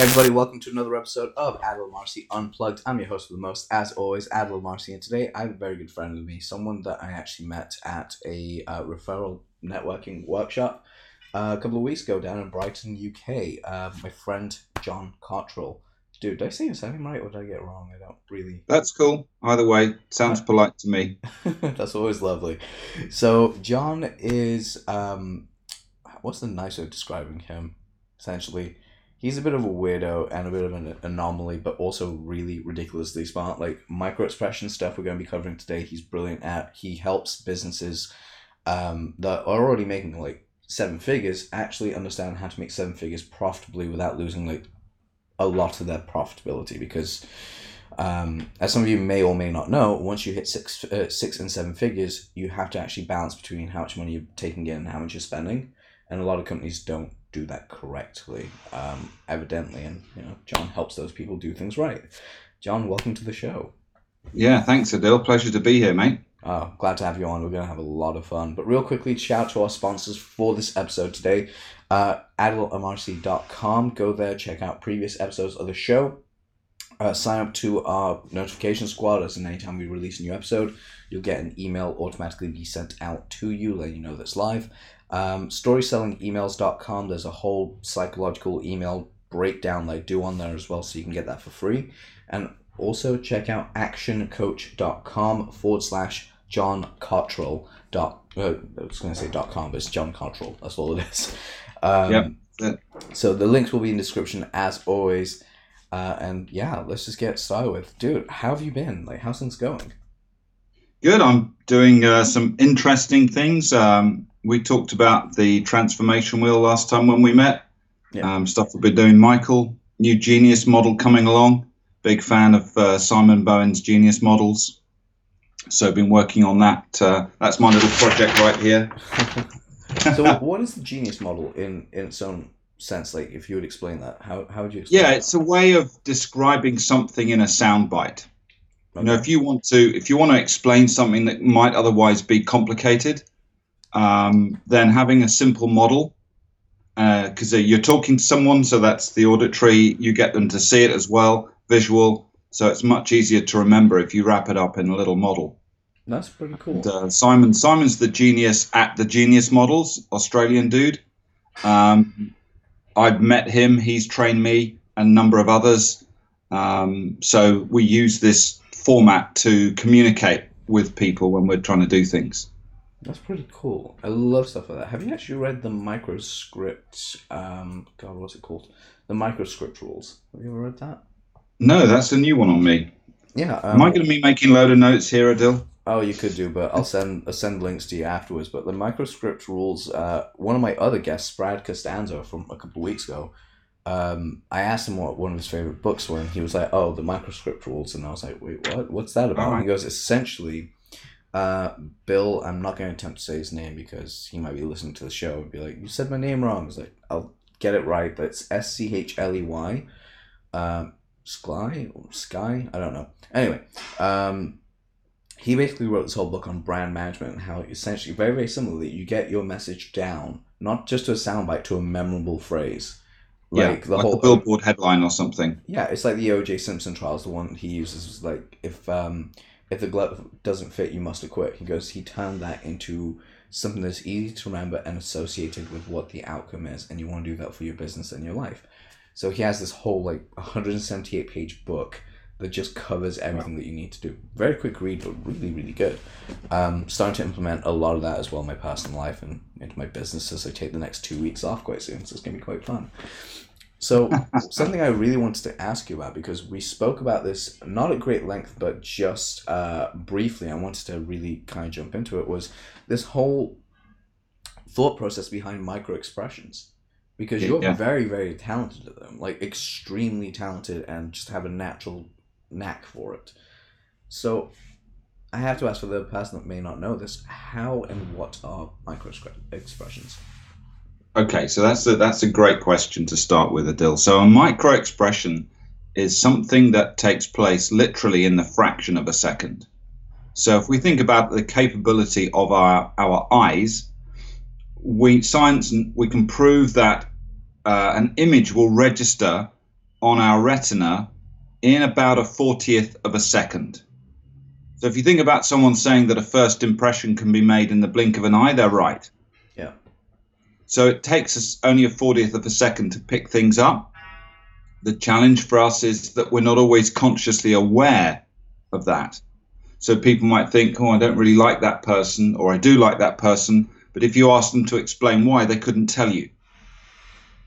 Hey everybody, welcome to another episode of Adil Amarsi Unplugged. I'm your host for the most, as always, Adil Amarsi, and today I have a very good friend with me, someone that I actually met at a uh, referral networking workshop uh, a couple of weeks ago down in Brighton, UK. Uh, my friend John Cottrell. Dude, did I say his name right or did I get it wrong? I don't really. That's cool. Either way, sounds polite to me. That's always lovely. So John is um, what's the nice way of describing him? Essentially, he's a bit of a weirdo and a bit of an anomaly, but also really ridiculously smart. Like micro expression stuff we're going to be covering today, he's brilliant at. He helps businesses um, that are already making like seven figures actually understand how to make seven figures profitably without losing like a lot of their profitability because. Um, as some of you may or may not know, once you hit six, uh, six and seven figures, you have to actually balance between how much money you're taking in and how much you're spending, and a lot of companies don't do that correctly, um, evidently. And you know, John helps those people do things right. John, welcome to the show. Yeah, thanks, Adil. Pleasure to be here, mate. Oh, glad to have you on. We're going to have a lot of fun. But real quickly, shout out to our sponsors for this episode today. Uh, AdilAmarsi.com. Go there, check out previous episodes of the show. Uh, sign up to our notification squad as in anytime we release a new episode, you'll get an email automatically be sent out to you, letting you know that's live. Um, storysellingemails.com, there's a whole psychological email breakdown they do on there as well, so you can get that for free. And also check out actioncoach.com forward slash John Cottrell. Dot, uh, I was going to say dot com, but it's John Cottrell. That's all it is. Um, yep. So the links will be in the description as always. Uh, and yeah, let's just get started with. Dude, how have you been? Like, how's things going? Good. I'm doing uh, some interesting things. Um, we talked about the transformation wheel last time when we met. Yeah. Um, stuff we've been doing. Michael, new Genius model coming along. Big fan of uh, Simon Bowen's Genius models. So I've been working on that. Uh, that's my little project right here. so, what is the Genius model in in its own sense? Like, if you would explain that, how how would you? Explain Yeah, that? it's a way of describing something in a soundbite. You know, if you want to, if you want to explain something that might otherwise be complicated, um, then having a simple model, because uh, you're talking to someone, so that's the auditory. You get them to see it as well, visual. So it's much easier to remember if you wrap it up in a little model. That's pretty cool. And, uh, Simon, Simon's the genius at the Genius Models, Australian dude. Um, I've met him. He's trained me and a number of others. Um, so we use this format to communicate with people when we're trying to do things. That's pretty cool. I love stuff like that. Have you actually read the microscript? Um, God, what's it called? The microscript rules. Have you ever read that? No, that's a new one on me. Yeah. Um, Am I going to be making a load of notes here, Adil? Oh, you could do, but I'll send I'll send links to you afterwards. But the microscript rules. Uh, one of my other guests, Brad Costanzo, from a couple of weeks ago. Um, I asked him what one of his favorite books were, and he was like, "Oh, the microscript rules," and I was like, "Wait, what? What's that about?" Alright. He goes, "Essentially, uh, Bill. I'm not going to attempt to say his name because he might be listening to the show and be like, "You said my name wrong." I was like, "I'll get it right, but it's S C H L E Y, um, Sky, Sky. I don't know. Anyway, um." he basically wrote this whole book on brand management and how essentially very very similarly you get your message down not just to a soundbite to a memorable phrase like yeah, the like whole a billboard headline or something. yeah it's like the oj simpson trials the one he uses is like if um if the glove doesn't fit you must acquit. he goes he turned that into something that's easy to remember and associated with what the outcome is and you want to do that for your business and your life so he has this whole like 178 page book that just covers everything that you need to do. Very quick read, but really, really good. Um, starting to implement a lot of that as well in my personal life and into my business as I take the next two weeks off quite soon. So it's going to be quite fun. So something I really wanted to ask you about because we spoke about this not at great length, but just uh, briefly. I wanted to really kind of jump into it. Was this whole thought process behind micro expressions? Because you're Yeah. very, very talented at them, like extremely talented, and just have a natural knack for it. So, I have to ask for the person that may not know this: how and what are micro expressions? Okay, so that's a, that's a great question to start with, Adil. So a micro expression is something that takes place literally in the fraction of a second. So if we think about the capability of our, our eyes, we science we can prove that uh, an image will register on our retina in about a 40th of a second. So if you think about someone saying that a first impression can be made in the blink of an eye, they're right. So it takes us only a 40th of a second to pick things up. The challenge for us is that we're not always consciously aware of that. So people might think, oh, I don't really like that person, or I do like that person. But if you ask them to explain why, they couldn't tell you.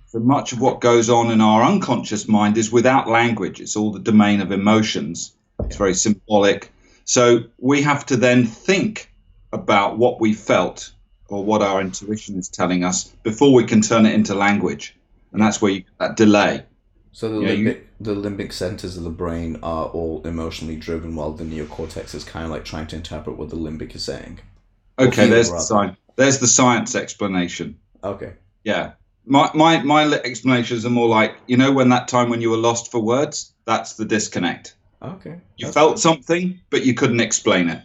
So much of what goes on in our unconscious mind is without language. It's all the domain of emotions. It's very symbolic. So we have to then think about what we felt or what our intuition is telling us before we can turn it into language. And that's where you get that delay. So the Yeah, you- limbic, the limbic centers of the brain are all emotionally driven, while the neocortex is kind of like trying to interpret what the limbic is saying. Okay, there's the science. There's the science explanation. Okay. Yeah. My, my, my explanations are more like, you know, when that time when you were lost for words, that's the disconnect. Okay. You felt good. something, but you couldn't explain it.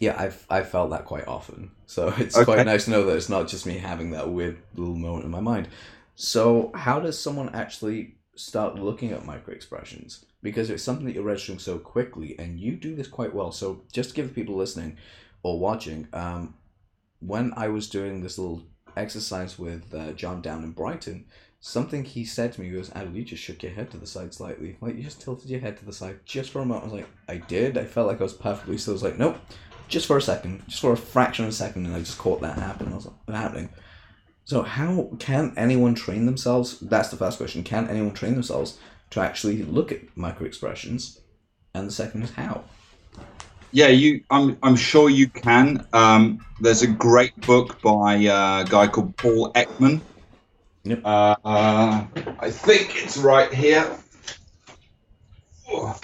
Yeah, I've I've felt that quite often. So it's Okay. quite nice to know that it's not just me having that weird little moment in my mind. So how does someone actually start looking at micro expressions? Because it's something that you're registering so quickly, and you do this quite well. So just to give people listening or watching, um, when I was doing this little exercise with uh, John down in Brighton, something he said to me was, "Adil, you just shook your head to the side slightly. Like you just tilted your head to the side just for a moment." I was like, "I did." I felt like I was perfectly still. I was like, "Nope." Just for a second, just for a fraction of a second, and I just caught that happen. I was like, happening. So how can anyone train themselves? That's the first question. Can anyone train themselves to actually look at micro expressions? And the second is how. Yeah, you. I'm. I'm sure you can. Um, there's a great book by uh, a guy called Paul Ekman. Yep. Uh, uh, I think it's right here. Oh.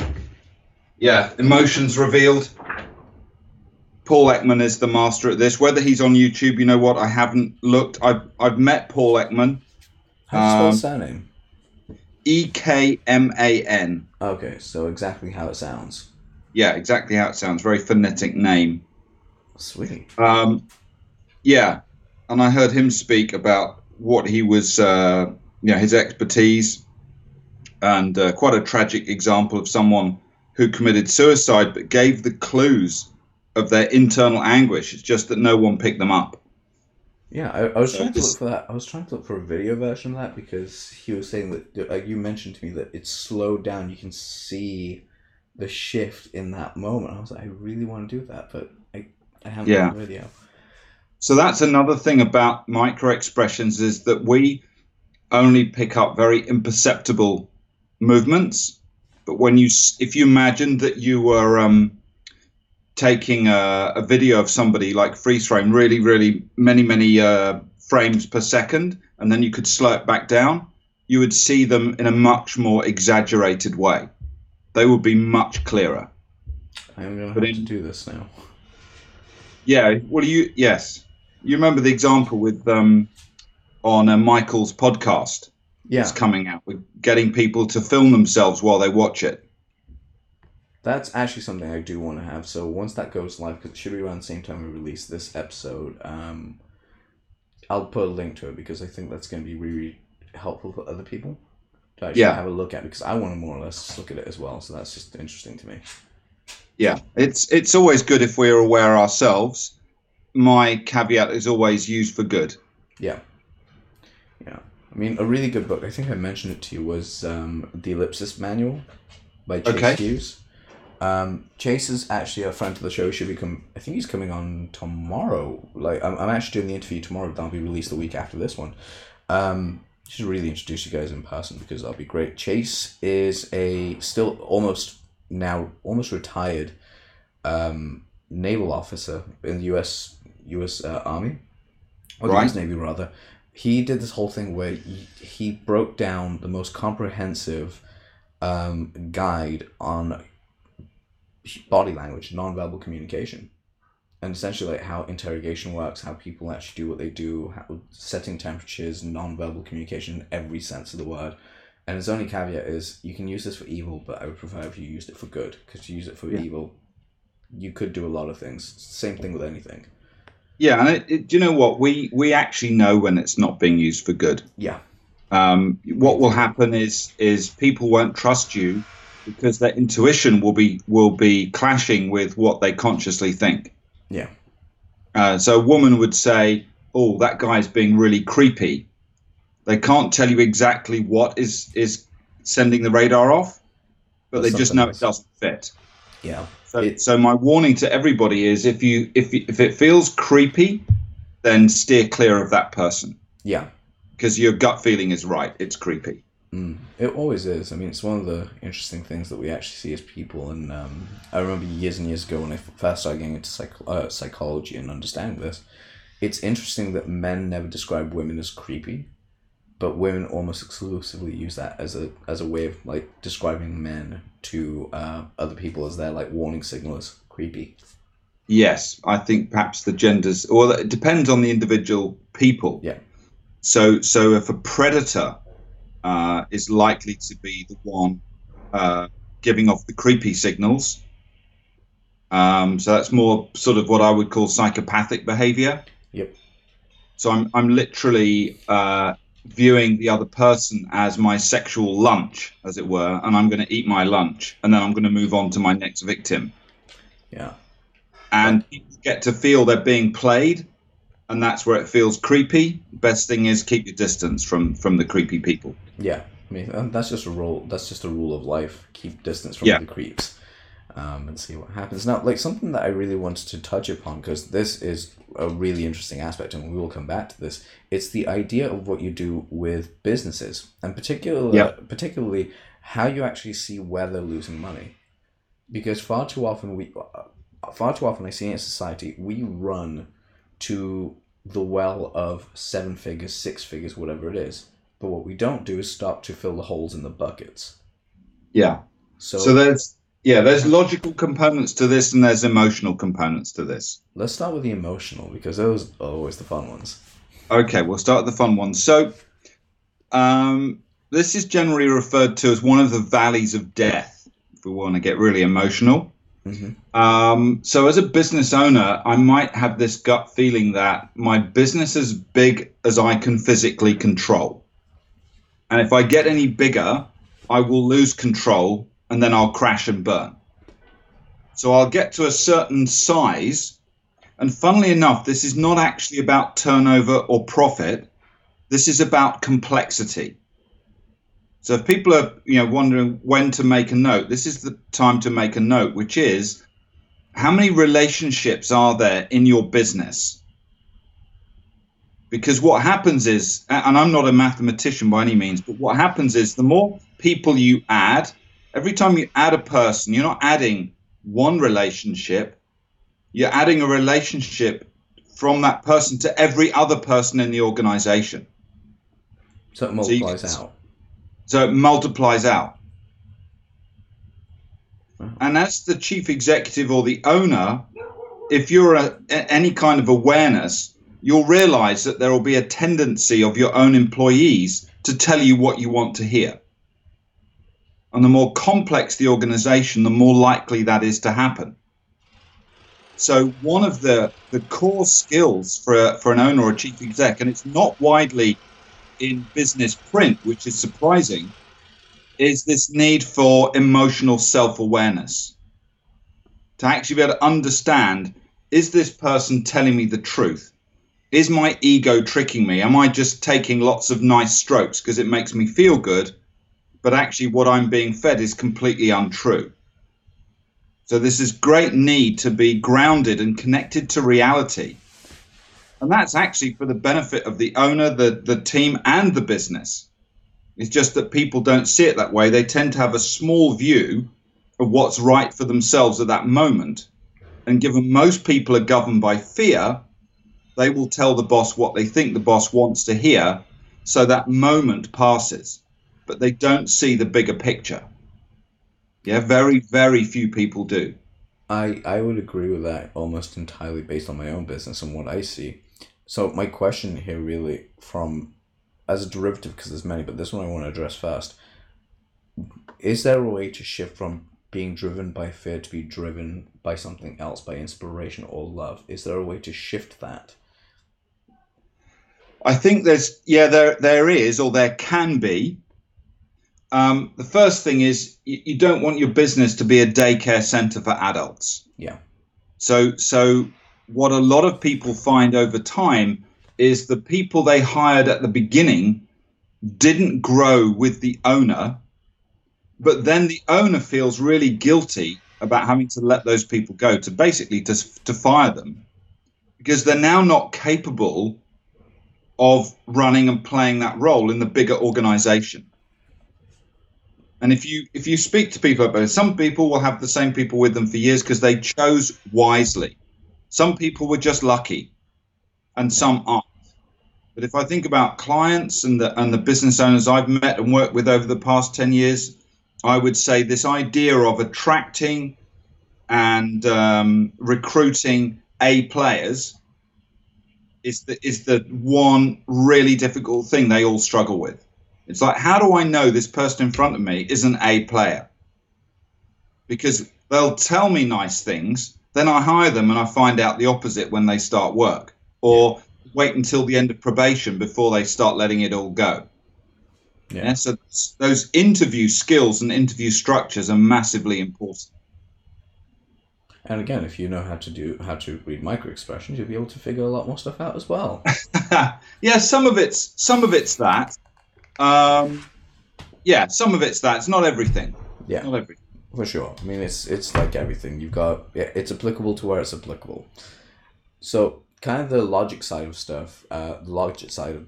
Yeah, emotions revealed. Paul Ekman is the master at this. Whether he's on YouTube, you know what? I haven't looked. I've I've met Paul Ekman. How do you spell Um, his surname? E K M A N. Okay, so exactly how it sounds. Yeah, exactly how it sounds. Very phonetic name. Sweet. Um, yeah, and I heard him speak about what he was, uh, you know, his expertise, and uh, quite a tragic example of someone who committed suicide but gave the clues of their internal anguish. It's just that no one picked them up. Yeah, I, I was So trying to look for that. I was trying to look for a video version of that because he was saying that uh, you mentioned to me that it's slowed down. You can see the shift in that moment. I was like, I really want to do that, but I, I haven't Yeah. done the video. So that's another thing about micro expressions is that we only pick up very imperceptible movements. But when you, if you imagine that you were um, taking a, a video of somebody like freeze frame, really, really many, many uh, frames per second, and then you could slow it back down, you would see them in a much more exaggerated way. They would be much clearer. I'm gonna have But to do this now. Yeah, well, you yes, you remember the example with um, on uh, Michael's podcast Yeah, that's coming out with getting people to film themselves while they watch it. That's actually something I do want to have. So once that goes live, because it should be around the same time we release this episode, um, I'll put a link to it because I think that's going to be really helpful for other people to actually Yeah. have a look at because I want to more or less look at it as well. So that's just interesting to me. Yeah, it's it's always good if we're aware ourselves. My caveat is always used for good. Yeah. Yeah. I mean, a really good book, I think I mentioned it to you, was um, The Ellipsis Manual by Chase Okay. Hughes. Um, Chase is actually a friend of the show. He should be com- I think he's coming on tomorrow. Like, I'm, I'm actually doing the interview tomorrow. That'll be released the week after this one. Um, should really introduce you guys in person because that'll be great. Chase is a still almost now almost retired um, naval officer in the U.S. U.S. Uh, Army or the US Navy rather. He did this whole thing where he, he broke down the most comprehensive um, guide on body language, nonverbal communication, and essentially like how interrogation works, how people actually do what they do, how setting temperatures, nonverbal communication in every sense of the word. And his only caveat is you can use this for evil, but I would prefer if you used it for good. Because to use it for Yeah. evil, you could do a lot of things. Same thing with anything. Yeah, and it, it, do you know what we we actually know when it's not being used for good. Yeah. Um, what will happen is is people won't trust you because their intuition will be will be clashing with what they consciously think. Yeah. Uh, so a woman would say, "Oh, that guy's being really creepy." They can't tell you exactly what is is sending the radar off, but, they just know is. it doesn't fit. Yeah. So, It- so my warning to everybody is: if you if you- if it feels creepy, then steer clear of that person Yeah. because your gut feeling is right. It's creepy. Mm, it always is. I mean, it's one of the interesting things that we actually see as people. And um, I remember years and years ago when I first started getting into psych- uh, psychology and understanding this, it's interesting that men never describe women as creepy, but women almost exclusively use that as a as a way of like describing men to uh, other people as their like warning signal as creepy. Yes, I think perhaps the genders, well, it depends on the individual people. Yeah. So, so if a predator uh, is likely to be the one uh, giving off the creepy signals, um, so that's more sort of what I would call psychopathic behavior. Yep. So I'm I'm literally uh, viewing the other person as my sexual lunch, as it were, and I'm going to eat my lunch, and then I'm going to move on to my next victim Yeah. and people get to feel they're being played and that's where it feels creepy best thing is keep your distance from from the creepy people Yeah, I mean that's just a rule. That's just a rule of life. Keep distance from Yeah. the creeps, um, and see what happens. Now, like something that I really wanted to touch upon because this is a really interesting aspect, and we will come back to this. It's the idea of what you do with businesses, and particularly, Yeah. particularly how you actually see where they're losing money, because far too often we, far too often I see in society we run to the well of seven figures, six figures, whatever it is. But what we don't do is stop to fill the holes in the buckets. yeah So, so there's yeah there's logical components to this and there's emotional components to this let's start with the emotional because those are always the fun ones. okay we'll start with the fun ones. so um, this is generally referred to as one of the valleys of death if we want to get really emotional hmm Um, so, as a business owner, I might have this gut feeling that my business is big as I can physically control. And if I get any bigger, I will lose control and then I'll crash and burn. So, I'll get to a certain size. And funnily enough, this is not actually about turnover or profit, this is about complexity. So if people are you know wondering when to make a note, this is the time to make a note, which is how many relationships are there in your business? Because what happens is, and I'm not a mathematician by any means, but what happens is the more people you add, every time you add a person, you're not adding one relationship, you're adding a relationship from that person to every other person in the organization. So it multiplies can- out. So it multiplies out. And as the chief executive or the owner, if you're a, any kind of awareness, you'll realize that there will be a tendency of your own employees to tell you what you want to hear. And the more complex the organization, the more likely that is to happen. So one of the, the core skills for, a, for an owner or a chief exec, and it's not widely in business print, which is surprising, is this need for emotional self awareness. To actually be able to understand is this person telling me the truth? Is my ego tricking me? Am I just taking lots of nice strokes because it makes me feel good? But actually, what I'm being fed is completely untrue. So, this is great need to be grounded and connected to reality. And that's actually for the benefit of the owner, the, the team, and the business. It's just that people don't see it that way. They tend to have a small view of what's right for themselves at that moment. And given most people are governed by fear, they will tell the boss what they think the boss wants to hear. So that moment passes. But they don't see the bigger picture. Yeah, very, very few people do. I, I would agree with that almost entirely based on my own business and what I see. So my question here really from as a derivative because there's many, but this one I want to address first. Is there a way to shift from being driven by fear to be driven by something else, by inspiration or love? Is there a way to shift that? I think there's yeah there there is or there can be. Um, the first thing is you, you don't want your business to be a daycare center for adults. Yeah. So so what a lot of people find over time is the people they hired at the beginning didn't grow with the owner, but then the owner feels really guilty about having to let those people go to basically to, to fire them because they're now not capable of running and playing that role in the bigger organization. And if you if you speak to people about it, some people will have the same people with them for years because they chose wisely. Some people were just lucky, and some aren't. But if I think about clients and the and the business owners I've met and worked with over the past ten years, I would say this idea of attracting and um, recruiting A players is the is the one really difficult thing they all struggle with. It's like, how do I know this person in front of me is an A player? Because they'll tell me nice things, then I hire them and I find out the opposite when they start work, or wait until the end of probation before they start letting it all go. Yeah. yeah. So those interview skills and interview structures are massively important. And again, if you know how to do how to read micro expressions, you'll be able to figure a lot more stuff out as well. yeah, some of it's some of it's that. Um, yeah, some of it's that. It's not everything. Yeah, not everything. For sure. I mean, it's it's like everything. You've got it's applicable to where it's applicable. So, kind of the logic side of stuff, uh, the logic side of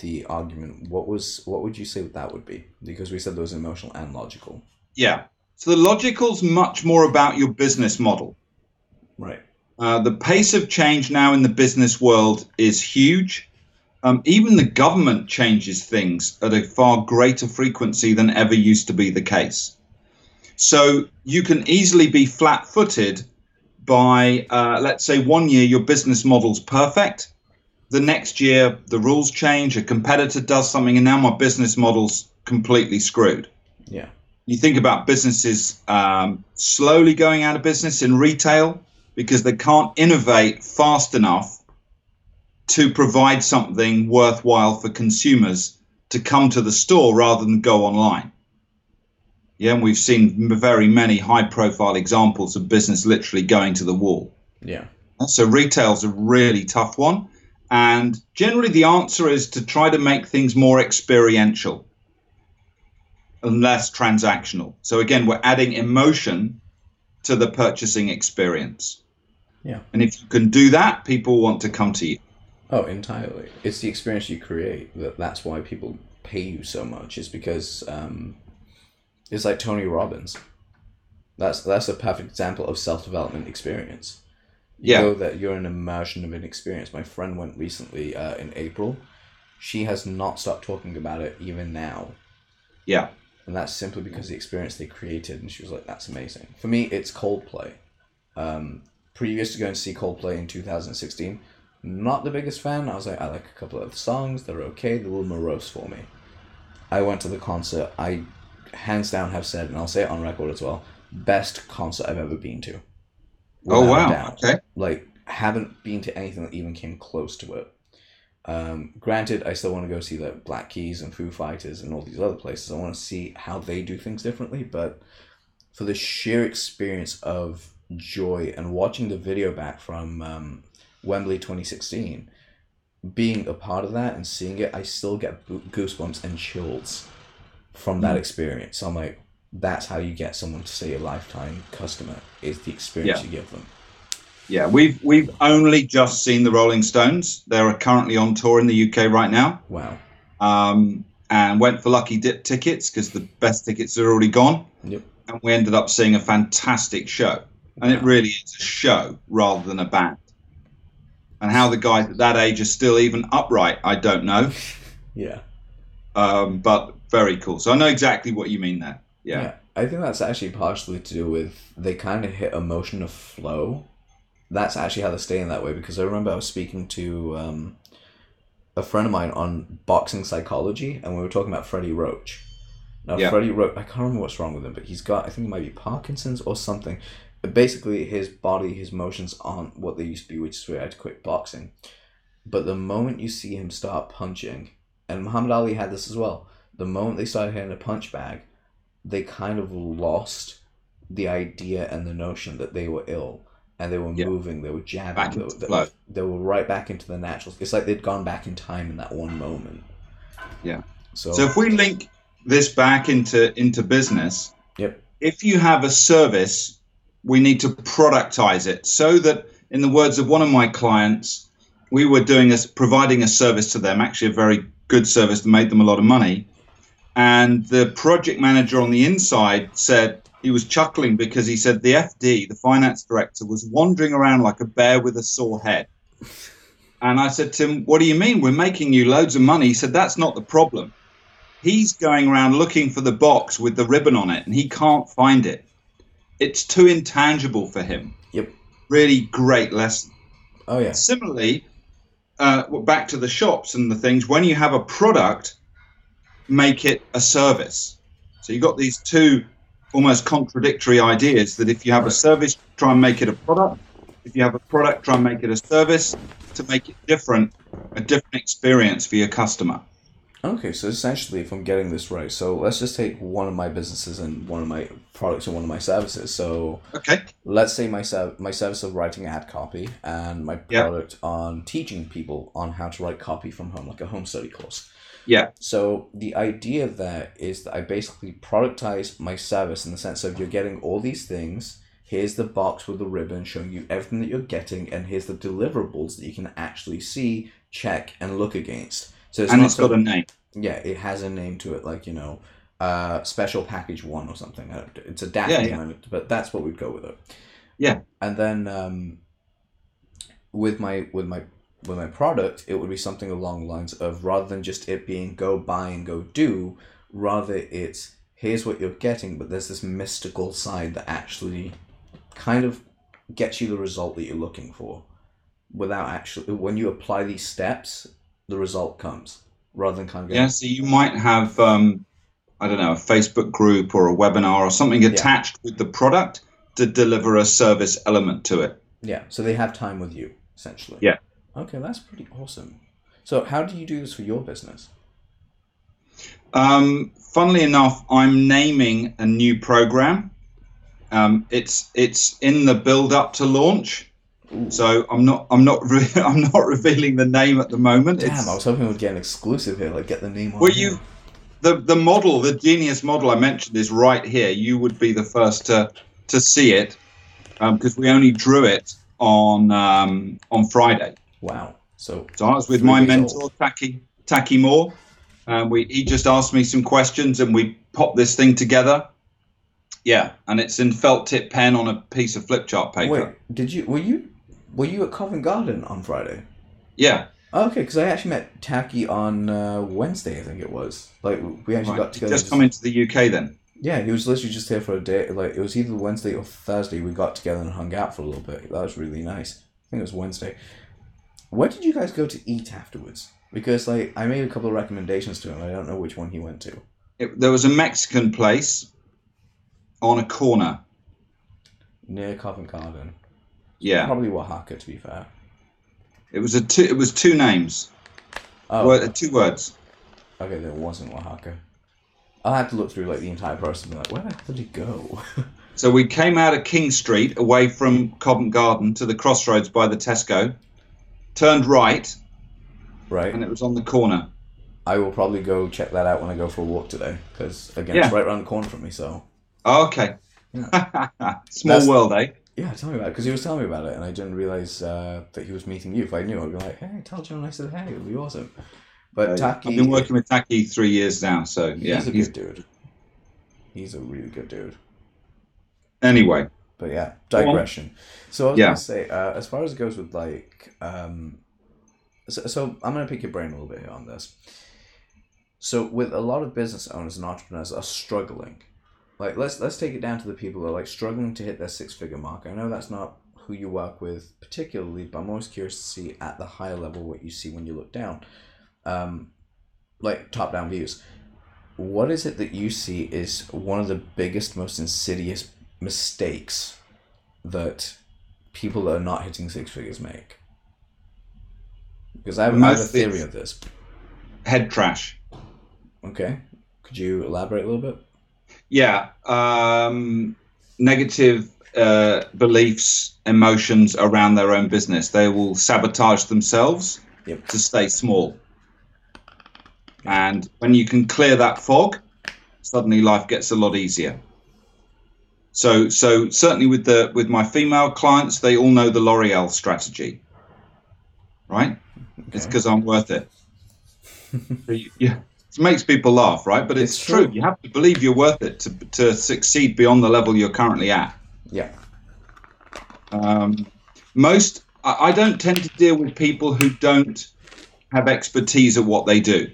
the argument. What was what would you say that would be? Because we said there was emotional and logical. Yeah. So the logical's much more about your business model. Right. Uh, the pace of change now in the business world is huge. Um, even the government changes things at a far greater frequency than ever used to be the case. So you can easily be flat footed by, uh, let's say, one year your business model's perfect. The next year, the rules change, a competitor does something, and now my business model's completely screwed. Yeah. You think about businesses um, slowly going out of business in retail because they can't innovate fast enough to provide something worthwhile for consumers to come to the store rather than go online. Yeah, and we've seen very many high profile examples of business literally going to the wall. Yeah. So retail's a really tough one. And generally, the answer is to try to make things more experiential and less transactional. So again, we're adding emotion to the purchasing experience. Yeah. And if you can do that, people want to come to you. Oh, entirely. It's the experience you create that that's why people pay you so much. Is because um, it's like Tony Robbins. That's that's a perfect example of self development experience. You yeah. know that you're an immersion of an experience. My friend went recently uh, in April. She has not stopped talking about it even now. Yeah and that's simply because the experience they created. And she was like, "That's amazing." For me, it's Coldplay. Um, previous to going to see Coldplay in two thousand sixteen, not the biggest fan. I was like, I like a couple of the songs. They're okay. They're a little morose for me. I went to the concert. I hands down have said, and I'll say it on record as well, best concert I've ever been to. Oh wow! Okay. Like haven't been to anything that even came close to it. Um, granted, I still want to go see the Black Keys and Foo Fighters and all these other places. I want to see how they do things differently, but for the sheer experience of joy and watching the video back from um, Wembley 2016, being a part of that and seeing it, I still get goosebumps and chills from that mm. experience. So I'm like, that's how you get someone to stay a lifetime customer is the experience yeah. you give them. Yeah, we've we've only just seen the Rolling Stones. They're currently on tour in the UK right now. Wow. Um, and went for lucky dip tickets because the best tickets are already gone. Yep. And we ended up seeing a fantastic show. And wow. it really is a show rather than a band. And how the guys at that age are still even upright, I don't know. yeah. Um, but very cool. So I know exactly what you mean there. Yeah. yeah. I think that's actually partially to do with they kind of hit a motion of flow that's actually how they're staying that way because I remember I was speaking to um, a friend of mine on boxing psychology and we were talking about Freddie Roach. Now, yeah. Freddie Roach, I can't remember what's wrong with him, but he's got, I think it might be Parkinson's or something. But basically, his body, his motions aren't what they used to be, which is why I had to quit boxing. But the moment you see him start punching, and Muhammad Ali had this as well, the moment they started hitting a punch bag, they kind of lost the idea and the notion that they were ill. And they were Yeah. moving, they were jabbing, they, were- they, they were right back into the natural. It's like they'd gone back in time in that one moment. Yeah. So, So if we link this back into into business, yep. if you have a service, we need to productize it so that, in the words of one of my clients, we were doing a, providing a service to them, actually a very good service that made them a lot of money. And the project manager on the inside said he was chuckling because he said the FD, the finance director, was wandering around like a bear with a sore head. And I said to him, What do you mean? We're making you loads of money. He said, That's not the problem. He's going around looking for the box with the ribbon on it and he can't find it. It's too intangible for him. Yep. Really great lesson. Oh, yeah. Similarly, uh, back to the shops and the things, when you have a product, make it a service. So you've got these two almost contradictory ideas that if you have a service, try and make it a product. If you have a product, try and make it a service to make it different, a different experience for your customer. Okay, so essentially, if I'm getting this right, so let's just take one of my businesses and one of my products and one of my services. So Okay. let's say my serv- my service of writing ad copy and my Yeah. product on teaching people on how to write copy from home, like a home study course. Yeah. So the idea there is that I basically productize my service in the sense of you're getting all these things. Here's the box with the ribbon showing you everything that you're getting, and here's the deliverables that you can actually see, check, and look against. So it's and not it's so- got a name. yeah, it has a name to it, like you know, uh, special package one or something. It's a DAC Yeah, yeah. but that's what we'd go with it. Yeah. and then um, with my with my with my product, it would be something along the lines of rather than just it being go buy and go do, rather it's here's what you're getting, but there's this mystical side that actually kind of gets you the result that you're looking for, without actually when you apply these steps, the result comes rather than kind of going, Yeah, so you might have, um, I don't know, a Facebook group or a webinar or something attached with the product to deliver a service element to it. Yeah, so they have time with you, essentially. Yeah. Okay, that's pretty awesome. So, how do you do this for your business? Um, funnily enough, I'm naming a new program. Um, it's it's in the build up to launch, Ooh. so I'm not I'm not re- I'm not revealing the name at the moment. Damn, It's- I was hoping we'd get an exclusive here, like get the name here. you- the the model, the genius model I mentioned is right here. You would be the first to to see it because we only drew it on um, on Friday. Wow. So, So I was with my mentor old. Taki Taki Moore. Um, we he just asked me some questions and we popped this thing together. Yeah, and it's in felt tip pen on a piece of flip chart paper. wait, did you, were you, were you at Covent Garden on Friday? Yeah, okay, because I actually met Taki on uh, Wednesday, I think it was. Like, we actually right. got together. just come into the UK then. Yeah, he was literally just here for a day. Like, it was either Wednesday or Thursday. We got together and hung out for a little bit. That was really nice. I think it was Wednesday. Where did you guys go to eat afterwards? Because, like, I made a couple of recommendations to him. I don't know which one he went to. It, there was a Mexican place on a corner. Near Covent Garden. Yeah, Probably Wahaca, to be fair. it was a two. It was two names. Oh, two words. okay, there wasn't Wahaca. I had to look through, like, the entire process and be like, where the hell did it go? So we came out of King Street, away from Covent Garden, to the crossroads by the Tesco. Turned right, right? and it was on the corner. I will probably go check that out when I go for a walk today. Because, again, Yeah. it's right around the corner from me, so. Oh, okay. Small That's- world, eh? Yeah, tell me about it because he was telling me about it, and I didn't realize uh, that he was meeting you. If I knew, I'd be like, "Hey, tell John I said hey. It would be awesome." But Uh, Taki, I've been working with Taki three years now, so yeah. he's a he's- good dude. He's a really good dude. Anyway, But yeah, on. digression. So I was Yeah. gonna say, uh, as far as it goes with like, um, so, so I'm gonna pick your brain a little bit here on this. So with a lot of business owners and entrepreneurs are struggling. Like let's let's take it down to the people that are like struggling to hit their six figure mark. I know that's not who you work with particularly, but I'm always curious to see at the higher level what you see when you look down. Um, like top down views. What is it that you see is one of the biggest, most insidious mistakes that people that are not hitting six figures make? Because I have, I have a theory of this. Head trash. Okay. Could you elaborate a little bit? Yeah. Um, negative uh, beliefs, emotions around their own business. They will sabotage themselves Yep. to stay small. And when you can clear that fog, suddenly life gets a lot easier. So, so certainly with the with my female clients, they all know the L'Oreal strategy, right? It's because I'm worth it. So you- yeah, it makes people laugh, right? But it's, It's true. true. You have to believe you're worth it to to succeed beyond the level you're currently at. Yeah. Um, most, I, I don't tend to deal with people who don't have expertise at what they do.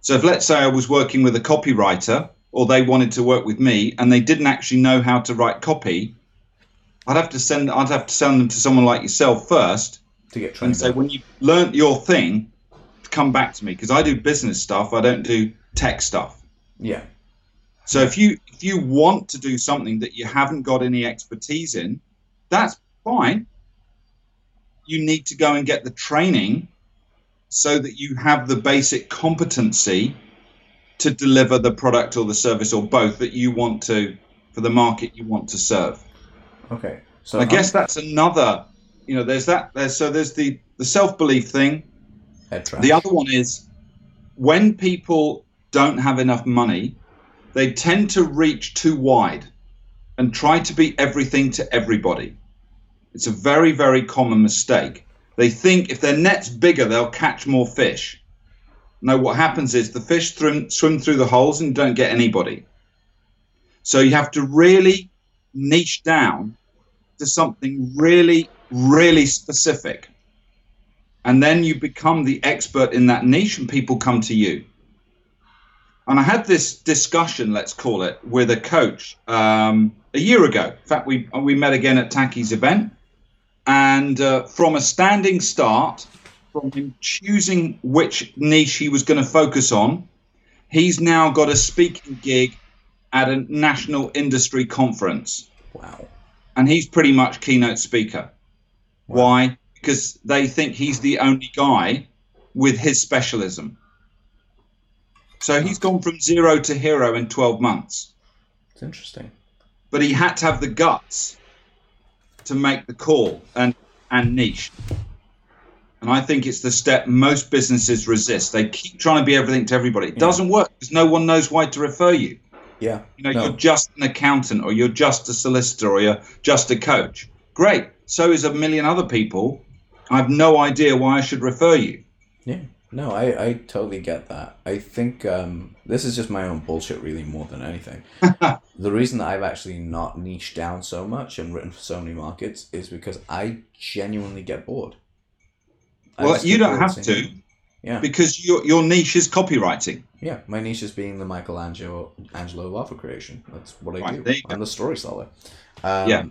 So if let's say I was working with a copywriter or they wanted to work with me and they didn't actually know how to write copy, I'd have to send I'd have to send them to someone like yourself first To get and trained. say up. when you've learnt your thing, come back to me because I do business stuff. I don't do tech stuff. Yeah. So if you if you want to do something that you haven't got any expertise in, that's fine. You need to go and get the training so that you have the basic competency to deliver the product or the service or both that you want to for the market you want to serve. Okay. So I I'm- guess that's another, you know, there's that there's so there's the the self-belief thing. The other one is when people don't have enough money, they tend to reach too wide and try to be everything to everybody. It's a very, very common mistake. They think if their net's bigger, they'll catch more fish. No, what happens is the fish swim, swim through the holes and don't get anybody. So you have to really niche down to something really, really specific and then you become the expert in that niche and people come to you and i had this discussion let's call it with a coach um, a year ago in fact we we met again at Taki's event and uh, from a standing start from him choosing which niche he was going to focus on he's now got a speaking gig at a national industry conference wow. and he's pretty much keynote speaker. Why? Because they think he's the only guy with his specialism. So he's gone from zero to hero in 12 months. It's interesting. But he had to have the guts to make the call and, and niche. And I think it's the step most businesses resist. They keep trying to be everything to everybody. It Yeah. doesn't work because no one knows why to refer you. Yeah. You know, No. you're just an accountant or you're just a solicitor or you're just a coach. Great. So is a million other people. I have no idea why I should refer you. Yeah. No, I, I totally get that. I think um, this is just my own bullshit, really, more than anything. the reason that I've actually not niched down so much and written for so many markets is because I genuinely get bored. I well, you don't have to Yeah. because your, your niche is copywriting. Yeah, my niche is being the Michelangelo Angelo of offer creation. That's what I Right, do. I'm the story seller. Um, Yeah.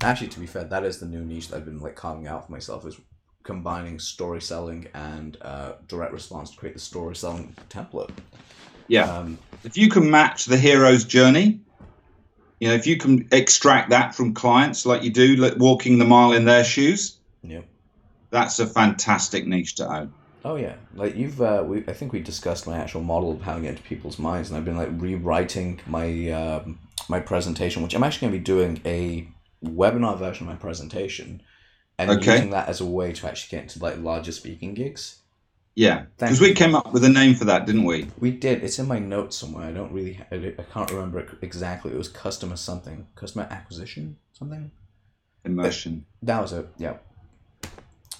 Actually, to be fair, that is the new niche that I've been like carving out for myself is combining story selling and uh, direct response to create the story selling template. Yeah. Um, if you can match the hero's journey, you know, if you can extract that from clients like you do, like walking the mile in their shoes, yeah. that's a fantastic niche to own. Oh yeah, like you've, uh, we, I think we discussed my actual model of how to get into people's minds, and I've been like rewriting my um, my presentation, which I'm actually going to be doing a webinar version of my presentation, and Okay. using that as a way to actually get into like larger speaking gigs. Yeah. Because we came up with a name for that, didn't we? We did. It's in my notes somewhere. I don't really. I, can't remember it exactly. It was customer something, customer acquisition something. Immersion. That was it. Yeah.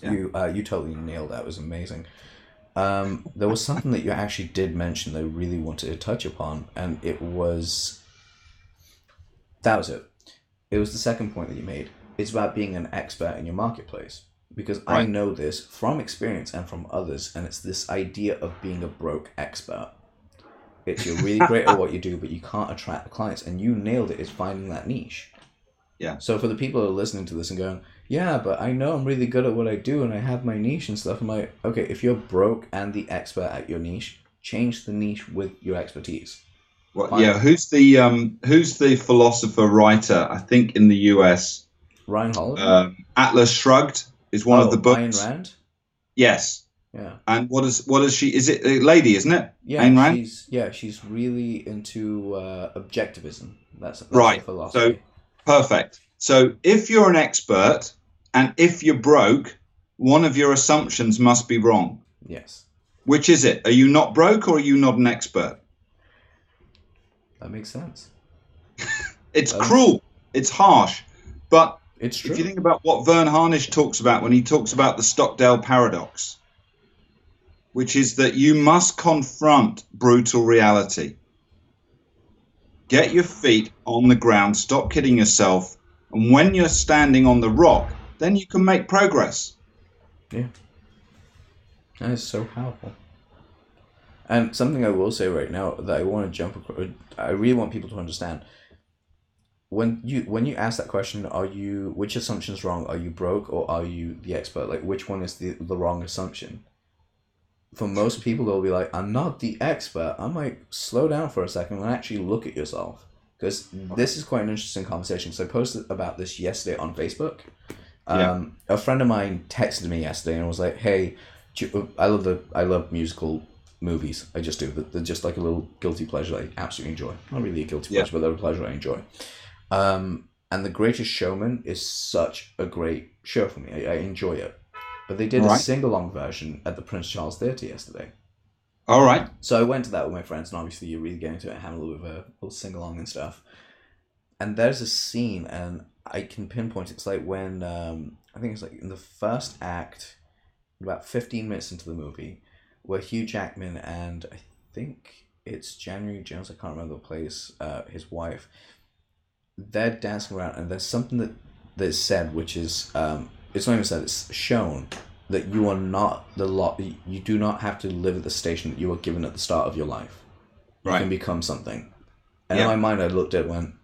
Yeah. You uh, you totally nailed that. It was amazing. Um, there was something that you actually did mention that I really wanted to touch upon, and it was. That was it. It was the second point that you made. It's about being an expert in your marketplace because I know this from experience and from others, and it's this idea of being a broke expert. It's you're really great at what you do, but you can't attract the clients, and you nailed it. Is finding that niche. Yeah. So for the people who are listening to this and going, yeah, but I know I'm really good at what I do and I have my niche and stuff. I'm like, okay, if you're broke and the expert at your niche, change the niche with your expertise. Well, yeah, who's the um, who's the philosopher writer? I think in the U.S. Ryan Holiday. Um, Atlas Shrugged is one Oh, of the books. Ayn Rand. Yes, Yeah. And what is what is she? Is it a lady? Isn't it? Yeah, Ayn Rand? she's yeah, she's really into uh, objectivism. That's, that's Right, philosophy. Perfect. So if you're an expert and if you're broke, one of your assumptions must be wrong. yes, Which is it? Are you not broke or are you not an expert? that makes sense. It's Um, cruel. It's harsh. But It's true. if you think about what Verne Harnish talks about when he talks about the Stockdale paradox, which is that you must confront brutal reality. Get your feet on the ground, stop kidding yourself, and when you're standing on the rock, then you can make progress. Yeah. That is so powerful. And something I will say right now that I want to jump across, I really want people to understand. When you when you ask that question, are you which assumption's wrong? Are you broke or are you the expert? Like which one is the the wrong assumption? For most people, they'll be like, "I'm not the expert." I'm like, slow down for a second and actually look at yourself, because this is quite an interesting conversation. So I posted about this yesterday on Facebook. Yeah. Um, a friend of mine texted me yesterday and was like, "Hey, you- I love the I love musical movies. I just do. They're- They're just like a little guilty pleasure I absolutely enjoy. Not really a guilty Yeah. pleasure, but they're a pleasure I enjoy. Um, and The Greatest Showman is such a great show for me. I, I enjoy it. But they did a Right. sing along version at the Prince Charles Theatre yesterday. All right. So I went to that with my friends, and obviously you're really getting to it, having a little bit of a little sing along and stuff. And there's a scene, and I can pinpoint it. It's like when um, I think it's like in the first act, about fifteen minutes into the movie, where Hugh Jackman and I think it's January Jones. I can't remember the place. Uh, his wife. They're dancing around, and there's something that that's said, which is um, it's not even said. It's shown that you are not the lot. You do not have to live at the station that you were given at the start of your life. You Right. can become something. And Yeah. in my mind, I looked at it went,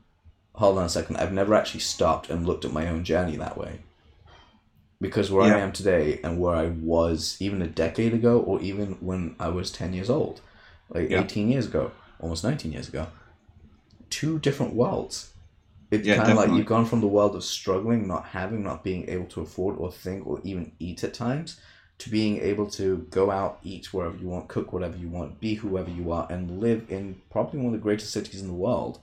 hold on a second. I've never actually stopped and looked at my own journey that way. Because where I am today and where I was even a decade ago, or even when I was 10 years old, like Yeah. 18 years ago, almost 19 years ago, two different worlds. It's Yeah, kind of like you've gone from the world of struggling, not having, not being able to afford or think or even eat at times, to being able to go out, eat wherever you want, cook whatever you want, be whoever you are, and live in probably one of the greatest cities in the world.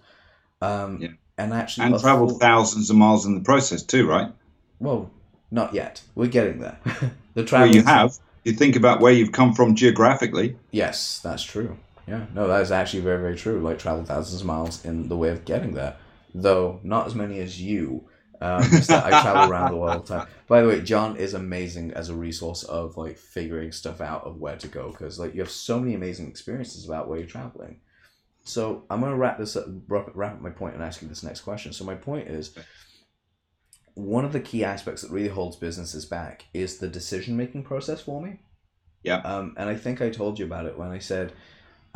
Um, Yeah. And actually, And travel afford- thousands of miles in the process too, right? well, not yet. We're getting there. the Well, travel. you have. You think about where you've come from geographically. Yes, that's true. Yeah, no, that is actually very, very true. Like travel thousands of miles in the way of getting there, though not as many as you. Um, that I travel around the world all the time. By the way, John is amazing as a resource of like figuring stuff out of where to go because like you have so many amazing experiences about where you're traveling. So I'm gonna wrap this up, wrap, wrap up my point and ask you this next question. So my point is, one of the key aspects that really holds businesses back is the decision making process for me. Yeah. Um, and I think I told you about it when I said,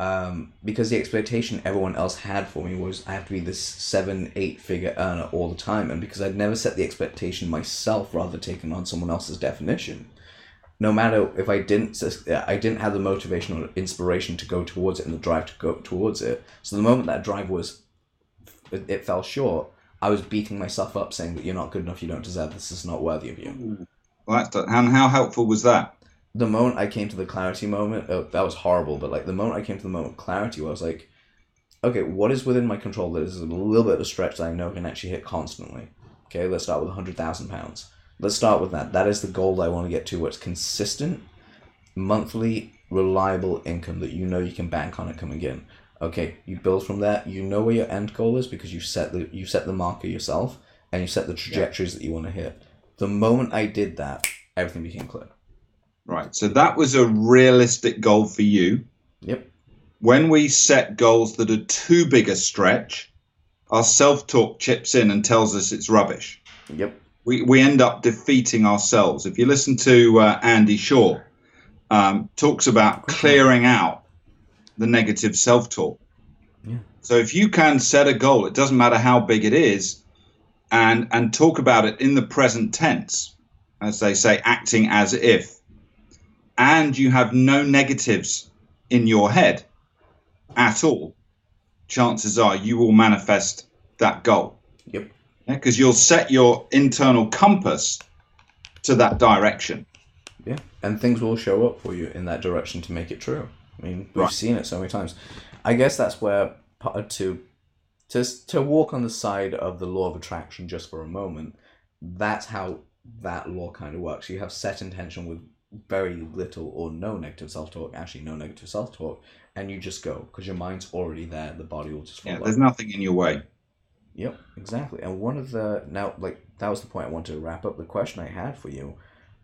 um, because the expectation everyone else had for me was I have to be this seven, eight figure earner all the time, and because I'd never set the expectation myself, rather taking on someone else's definition. No matter if I didn't, I didn't have the motivation or inspiration to go towards it and the drive to go towards it. So the moment that drive was, it, fell short. I was beating myself up, saying that you're not good enough, you don't deserve this, this is not worthy of you. Well, that's and how helpful was that? The moment I came to the clarity moment, oh, that was horrible. But like the moment I came to the moment of clarity, where I was like, okay, what is within my control that is a little bit of a stretch that I know can actually hit constantly. Okay, let's start with a hundred thousand pounds. Let's start with that. That is the goal I want to get to. Where it's consistent, monthly, reliable income that you know you can bank on it coming in. Okay, you build from there. You know where your end goal is because you set the you set the marker yourself and you set the trajectories that you want to hit. The moment I did that, everything became clear. Right. So that was a realistic goal for you. Yep. When we set goals that are too big a stretch, our self talk chips in and tells us it's rubbish. Yep. We, we end up defeating ourselves. If you listen to uh, Andy Shaw, um, talks about clearing out the negative self talk. Yeah. So if you can set a goal, it doesn't matter how big it is, and and talk about it in the present tense, as they say, acting as if, and you have no negatives in your head at all, chances are you will manifest that goal. Yep. Because you'll set your internal compass to that direction. Yeah, and things will show up for you in that direction to make it true. I mean, we've Right. seen it so many times. I guess that's where part to to to walk on the side of the law of attraction just for a moment. That's how that law kind of works. You have set intention with very little or no negative self talk. Actually, no negative self talk, and you just go because your mind's already there. The body will just Yeah, there's nothing in your way. Yep, exactly. And one of the now, like that was the point I wanted to wrap up. The question I had for you: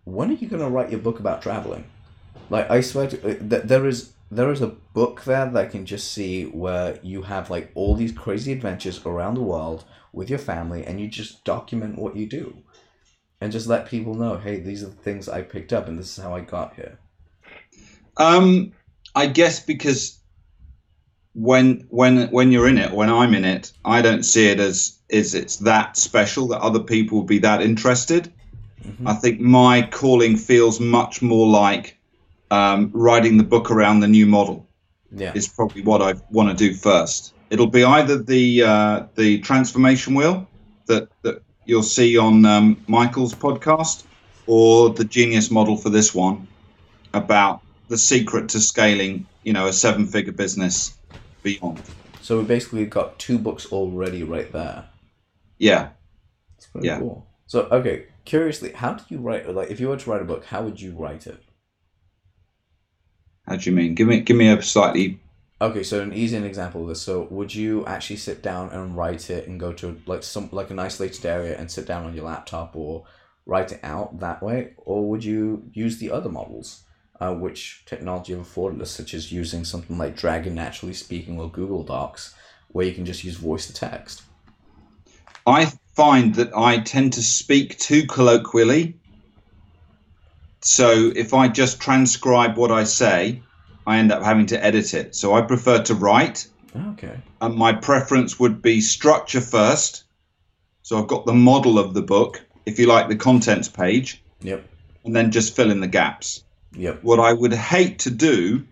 When are you going to write your book about traveling? Like I swear, to, uh, th- there is there is a book there that I can just see where you have like all these crazy adventures around the world with your family, and you just document what you do, and just let people know, hey, these are the things I picked up, and this is how I got here. Um, I guess because when when when you're in it, when I'm in it, I don't see it as is it's that special that other people would be that interested. Mhm. I think my calling feels much more like um, writing the book around the new model Yeah, is probably what I want to do first. It'll be either the uh, the transformation wheel that that you'll see on um, Michael's podcast, or the genius model for this one about the secret to scaling, you know, a seven figure business beyond. so we basically got two books already right there. Yeah. It's pretty Yeah. cool. So, okay, curiously, how do you write? Like, if you were to write a book, how would you write it? How do you mean? Give me give me a slightly Okay, so an easy example of this. So, would you actually sit down and write it and go to like some like an isolated area and sit down on your laptop or write it out that way, or would you use the other models, uh, which technology have afforded us, such as using something like Dragon Naturally Speaking or Google Docs, where you can just use voice to text? I find that I tend to speak too colloquially. So if I just transcribe what I say, I end up having to edit it. So I prefer to write, Okay. and my preference would be structure first. So I've got the model of the book, if you like, the contents page, Yep. and then just fill in the gaps. Yep. What I would hate to do,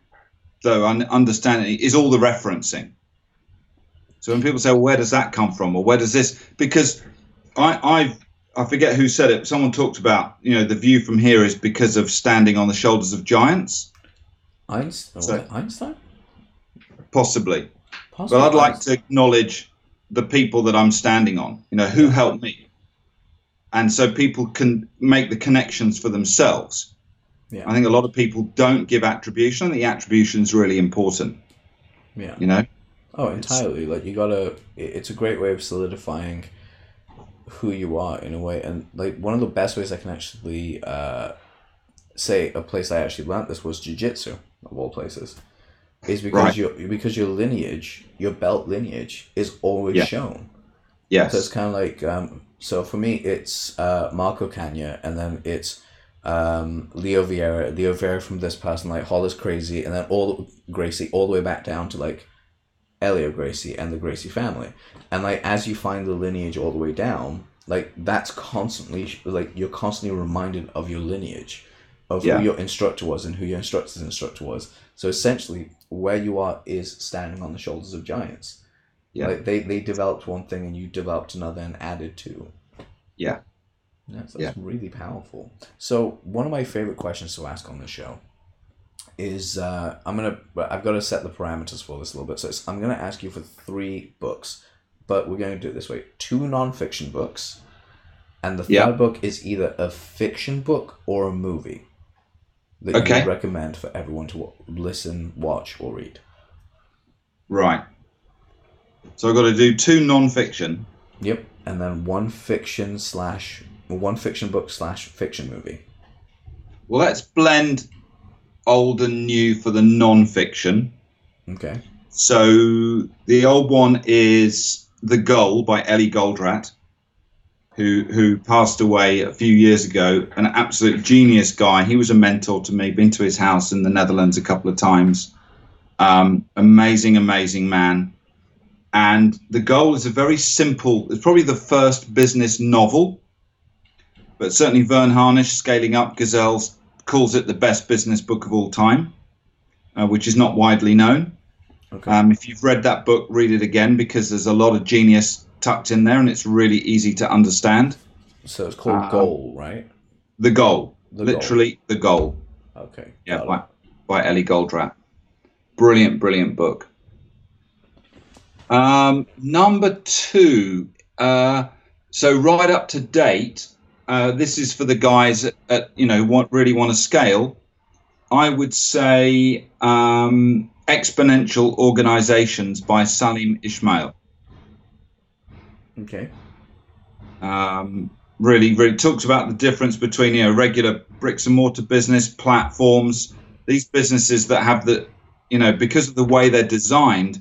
though, un- understanding, is all the referencing. So when people say, well, "Where does that come from?" or "Where does this?" because I I've, I forget who said it. Someone talked about you know the view from here is because of standing on the shoulders of giants, Einstein. So- Einstein. possibly. Possibly But I'd like Einstein. to acknowledge the people that I'm standing on. You know who helped me, and so people can make the connections for themselves. Yeah. I think a lot of people don't give attribution. I think the attribution is really important. Yeah. You know. Oh, entirely. Like you gotta. It's a great way of solidifying who you are in a way, and like one of the best ways I can actually uh, say a place I actually learnt this was jujitsu of all places, is because Right. your because your lineage, your belt lineage, is always Yeah. shown. Yes. So it's kind of like um, so for me it's uh, Marco Cagna and then it's um, Leo Vieira, Leo Vieira from this person like Rolls Gracie and then all Gracie all the way back down to like Helio Gracie and the Gracie family. And like as you find the lineage all the way down, like that's constantly like you're constantly reminded of your lineage, of Yeah. who your instructor was and who your instructor's instructor was. So essentially, where you are is standing on the shoulders of giants. Yeah. Like they, they developed one thing and you developed another and added to. Yeah. That's, that's Yeah. really powerful. So one of my favorite questions to ask on the show is uh, I'm gonna I've got to set the parameters for this a little bit. So it's, I'm gonna ask you for three books, but we're going to do it this way: two nonfiction books, and the third Yeah. book is either a fiction book or a movie that Okay. you recommend for everyone to listen, watch, or read. Right. So I've got to do two non-fiction. Yep, and then one fiction slash one fiction book slash fiction movie. Well, let's blend old and new for the non-fiction. Okay. So the old one is The Goal by Eli Goldratt, who who passed away a few years ago. An absolute genius guy. He was a mentor to me. Been to his house in the Netherlands a couple of times. Um, amazing, amazing man. And The Goal is a very simple. It's probably the first business novel, but certainly Verne Harnish, Scaling Up Gazelles, calls it the best business book of all time, uh, which is not widely known. Okay. Um, if you've read that book, read it again because there's a lot of genius tucked in there and it's really easy to understand. so it's called um, Goal, right? The goal. The literally the goal. goal. Okay. Yeah, by, by Eli Goldratt. Brilliant, brilliant book. Um, number two. Uh, so right up to date, uh, this is for the guys at, at you know want really want to scale. I would say um, exponential organizations by Salim Ismail. Okay. um, really really talks about the difference between you know regular bricks and mortar business platforms these businesses that have the you know because of the way they're designed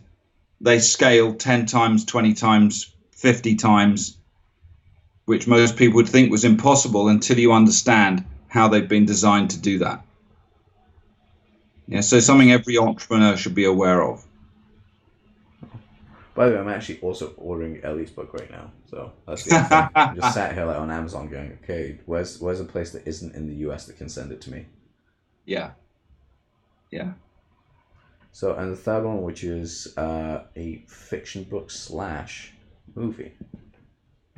they scale 10 times 20 times 50 times which most people would think was impossible until you understand how they've been designed to do that yeah so something every entrepreneur should be aware of By the way, I'm actually also ordering Eli's book right now. So that's the thing. I'm just sat here like on Amazon going, okay, where's where's a place that isn't in the US that can send it to me? yeah yeah So and the third one, which is uh, a fiction book slash movie.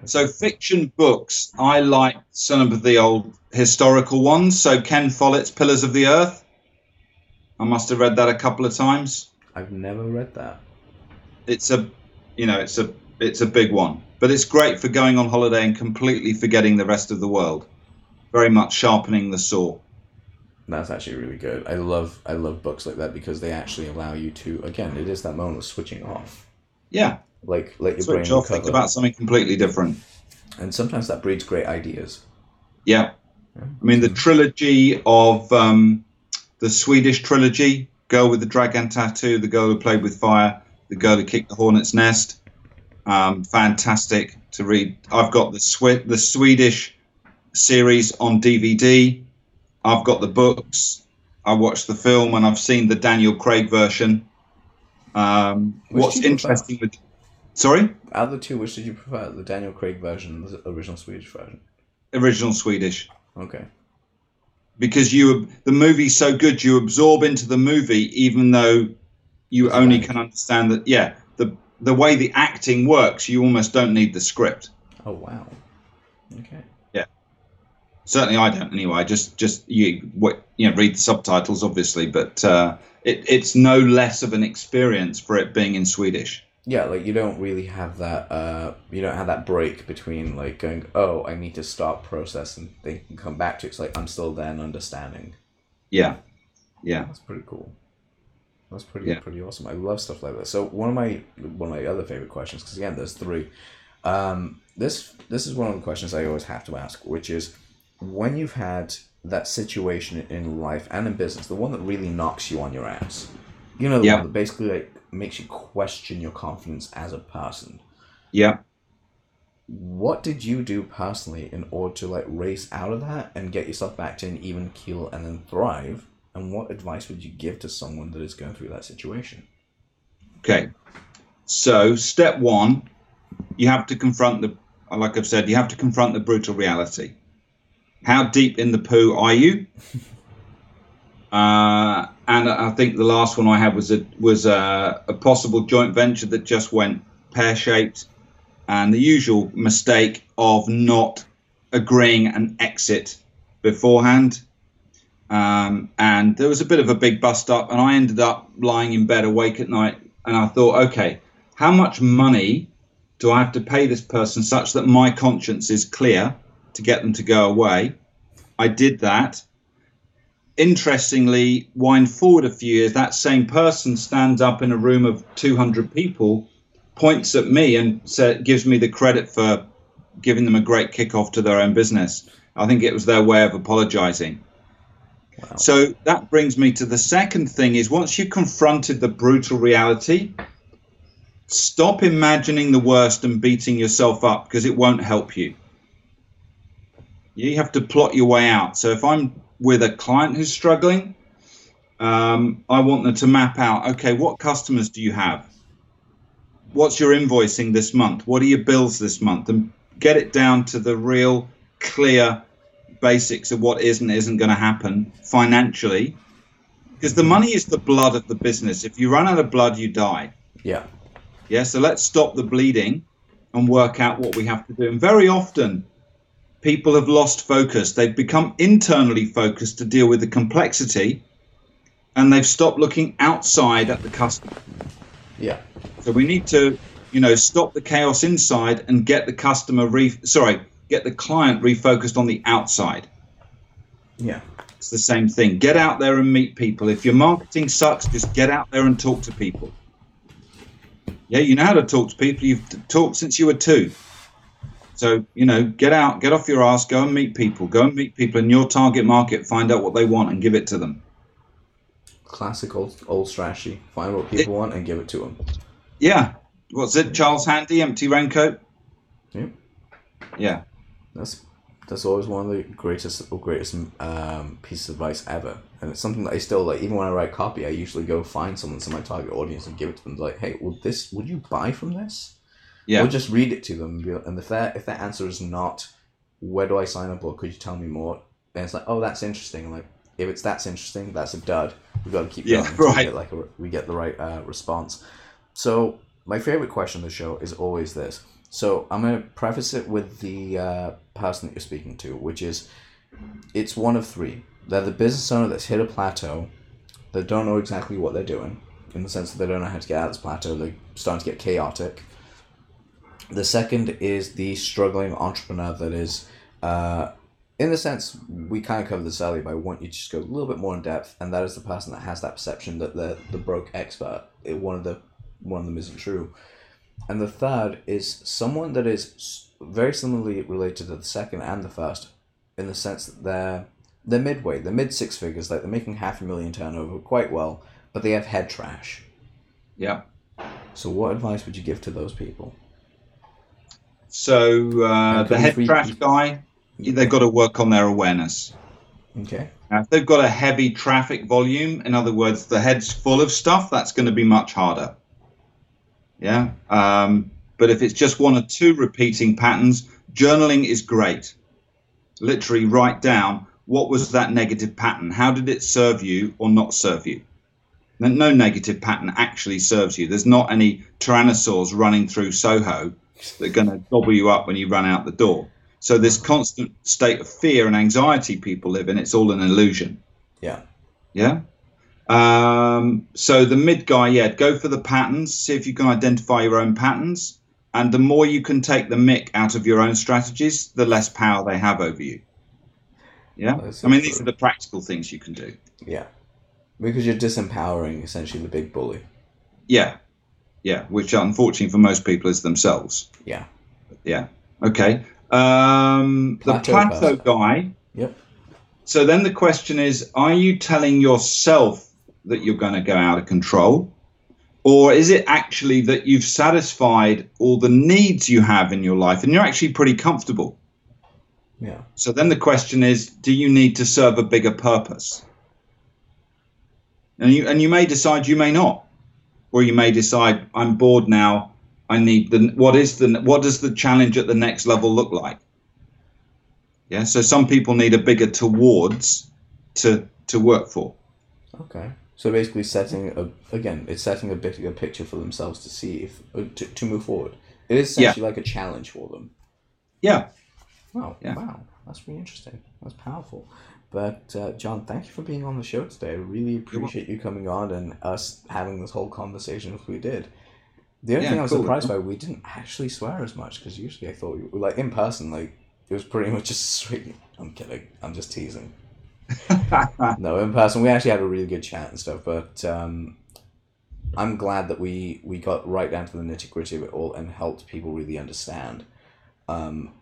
So fiction books, I like some of the old historical ones. So Ken Follett's Pillars of the Earth. I must have read that a couple of times. I've never read that. It's a, you know, it's a it's a big one, but it's great for going on holiday and completely forgetting the rest of the world. Very much sharpening the saw. That's actually really good. I love I love books like that because they actually allow you to again, it is that moment of switching off. Yeah, Like let your switch brain off, think about something completely different. And sometimes that breeds great ideas. Yeah, Yeah. I mean the trilogy of um, the Swedish trilogy: Girl with the Dragon Tattoo, The Girl Who Played with Fire, The Girl Who Kicked the Hornet's Nest. Um, fantastic to read. I've got the Swe- the Swedish series on DVD. I've got the books. I watched the film and I've seen the Daniel Craig version. Um, what's you prefer? interesting with sorry Out of the two, which did you prefer? The Daniel Craig version, the original Swedish version? original Swedish. Okay. because you the movie's so good you absorb into the movie even though you only can understand that yeah the the way the acting works you almost don't need the script Oh wow. Okay. Yeah. Certainly i don't anyway just just you what you know read the subtitles obviously but uh it, it's no less of an experience for it being in swedish Yeah, like you don't really have that. Uh, you don't have that break between like going, oh, I need to stop process and they can come back to. it. It's like I'm still then understanding. yeah yeah That's pretty cool. That's pretty Yeah. pretty awesome. I love stuff like that. So one of my one of my other favorite questions, because again, there's three. Um, this this is one of the questions I always have to ask, which is when you've had that situation in life and in business, the one that really knocks you on your ass. You know, the Yeah. one that basically like makes you question your confidence as a person. yeah What did you do personally in order to like race out of that and get yourself back to an even keel and then thrive? And what advice would you give to someone that is going through that situation? Okay. So, step one, you have to confront the, like I've said, you have to confront the brutal reality. How deep in the poo are you? Uh, and I think the last one I had was a was a, a possible joint venture that just went pear shaped, and the usual mistake of not agreeing an exit beforehand. Um, and there was a bit of a big bust up, and I ended up lying in bed awake at night, and I thought, okay, how much money do I have to pay this person such that my conscience is clear to get them to go away? I did that. Interestingly, wind forward a few years, that same person stands up in a room of 200 people, points at me, and gives me the credit for giving them a great kickoff to their own business. I think it was their way of apologizing. Wow. So that brings me to the second thing is once you've confronted the brutal reality, stop imagining the worst and beating yourself up because it won't help you. You have to plot your way out. So if I'm with a client who's struggling, um, I want them to map out okay, what customers do you have? What's your invoicing this month? What are your bills this month? And get it down to the real clear basics of what is and isn't going to happen financially. Because the money is the blood of the business. If you run out of blood, you die. Yeah. Yeah, so let's stop the bleeding and work out what we have to do. And very often, people have lost focus. They've become internally focused to deal with the complexity, and they've stopped looking outside at the customer. Yeah. So we need to, you know, stop the chaos inside and get the customer re sorry, get the client refocused on the outside. Yeah. It's the same thing. Get out there and meet people. If your marketing sucks, just get out there and talk to people. Yeah, you know how to talk to people. You've talked since you were two. So, you know, get out, get off your ass, go and meet people. Go and meet people in your target market, find out what they want and give it to them. Classic old old strategy. Find what people It- want and give it to them. Yeah. What's it? Charles Handy, empty raincoat? Yep. Yeah. That's that's always one of the greatest greatest um, pieces of advice ever, and it's something that I still like. Even when I write copy, I usually go find someone in my target audience and give it to them. Like, hey, would this? Would you buy from this? Yeah. Or just read it to them, and if that if that answer is not, where do I sign up, or could you tell me more? Then it's like, oh, that's interesting. I'm like, if it's that's interesting, that's a dud. We've got to keep Yeah, going until we right. get like a, we get the right uh, response. So my favorite question of the show is always this. So I'm gonna preface it with the uh, person that you're speaking to, which is, it's one of three. They're the business owner that's hit a plateau, they don't know exactly what they're doing, in the sense that they don't know how to get out of this plateau. They're starting to get chaotic. The second is the struggling entrepreneur that is, uh, in the sense we kind of covered this earlier, but I want you to just go a little bit more in depth, and that is the person that has that perception that they're the broke expert. It, one of the one of them isn't true, and the third is someone that is very similarly related to the second and the first, in the sense that they're they're midway, they're mid six figures, like they're making half a million turnover quite well, but they have head trash. Yeah. So, what advice would you give to those people? So uh, the head trash guy, they've got to work on their awareness. Okay. Now, if they've got a heavy traffic volume, in other words, the head's full of stuff, that's going to be much harder. Yeah. Um, but if it's just one or two repeating patterns, journaling is great. Literally write down what was that negative pattern? How did it serve you or not serve you? No- negative pattern actually serves you. There's not any tyrannosaurs running through Soho that are going to gobble you up when you run out the door. So this constant state of fear and anxiety people live in, it's all an illusion. Yeah. Yeah. Um, so the mid guy, yeah, go for the patterns. See if you can identify your own patterns. And the more you can take the mick out of your own strategies, the less power they have over you. Yeah. That's I mean, these true. are the practical things you can do. Yeah. Because you're disempowering essentially the big bully. Yeah. Yeah. Which unfortunately for most people is themselves. Yeah. Yeah. Okay. Um, the Plateau plateau guy. Yep. So then the question is are you telling yourself that you're going to go out of control? Or is it actually that you've satisfied all the needs you have in your life and you're actually pretty comfortable? Yeah. So then the question is do you need to serve a bigger purpose? And you, and you may decide you may not. Or you may decide I'm bored now. I need the what is the what does the challenge at the next level look like? Yeah, so some people need a bigger towards to to work for. Okay. So basically, setting a again, it's setting a bigger picture for themselves to see if uh, to, to move forward. It is Yeah. essentially like a challenge for them. Yeah. Wow. Yeah. Wow. That's really interesting. That's powerful. But uh, John, thank you for being on the show today. I really appreciate you coming on and us having this whole conversation as we did. The only Yeah, thing I was cool. surprised by, we didn't actually swear as much because usually I thought, we, like in person, like it was pretty much just straight. I'm kidding. I'm just teasing. no, in person, we actually had a really good chat and stuff. But um, I'm glad that we we got right down to the nitty gritty of it all and helped people really understand. Um,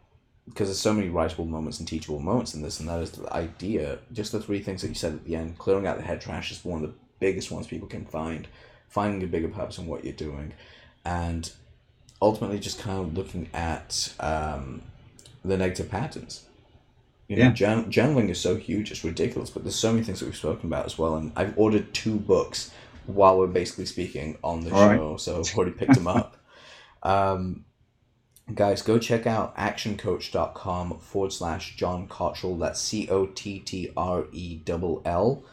because there's so many writable moments and teachable moments in this, and that is the idea. Just the three things that you said at the end: clearing out the head trash is one of the biggest ones people can find. Finding a bigger purpose in what you're doing, and ultimately just kind of looking at um, the negative patterns. You know, Yeah. jour- journaling is so huge, it's ridiculous. But there's so many things that we've spoken about as well, and I've ordered two books while we're basically speaking on the All right. show, so I've already picked them up. Um, guys, go check out actioncoach.com forward slash John Cottrell. That's C O T T R E double L.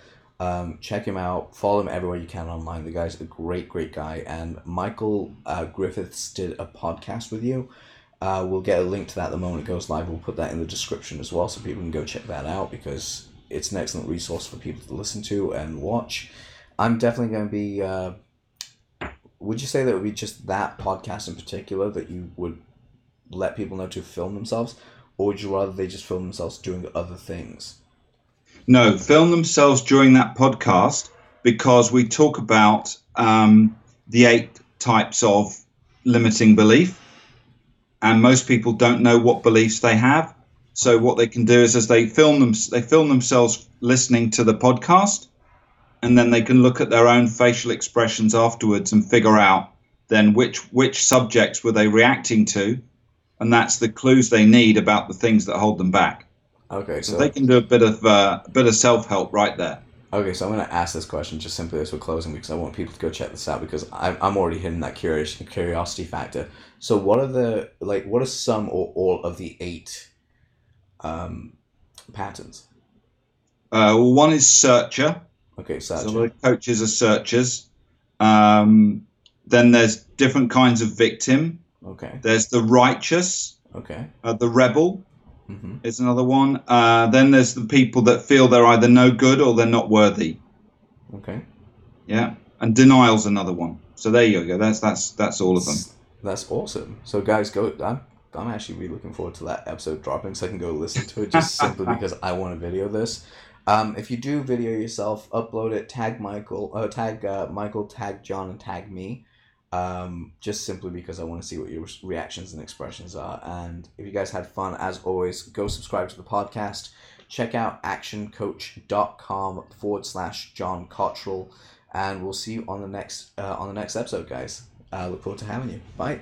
Um, check him out. Follow him everywhere you can online. The guy's a great, great guy. And Michael uh, Griffiths did a podcast with you. Uh, we'll get a link to that the moment it goes live. We'll put that in the description as well, so people can go check that out because it's an excellent resource for people to listen to and watch. I'm definitely going to be. Uh, would you say that would be just that podcast in particular that you would let people know to film themselves, or would you rather they just film themselves doing other things? No, film themselves during that podcast because we talk about um, the eight types of limiting belief, and most people don't know what beliefs they have. So what they can do is, as they film them, they film themselves listening to the podcast, and then they can look at their own facial expressions afterwards and figure out then which which subjects were they reacting to, and that's the clues they need about the things that hold them back. Okay, So so they can do a bit of uh, a bit of self help right there. Okay, so I'm going to ask this question just simply as we're closing because I want people to go check this out because I'm, I'm already hitting that curious curiosity factor. So, what are the like? What are some or all of the eight um, patterns? Uh, one is searcher. Okay, So so coaches are searchers. Um, then there's different kinds of victim. okay, There's the righteous, okay, uh, the rebel hmm is another one. Uh, then there's the people that feel they're either no good or they're not worthy. okay. Yeah, and denial's another one. So there you go. That's that's that's all of them. That's awesome. So, guys, go. I'm I'm actually really looking forward to that episode dropping so I can go listen to it just simply because I want to video this. Um, if you do video yourself, upload it, tag Michael, uh, tag uh, Michael, tag John, and tag me. Um, just simply because I want to see what your reactions and expressions are. And if you guys had fun, as always, go subscribe to the podcast. Check out actioncoach.com forward slash John Cottrell. And we'll see you on the next uh, on the next episode, guys. Uh, look forward to having you. Bye.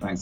Thanks.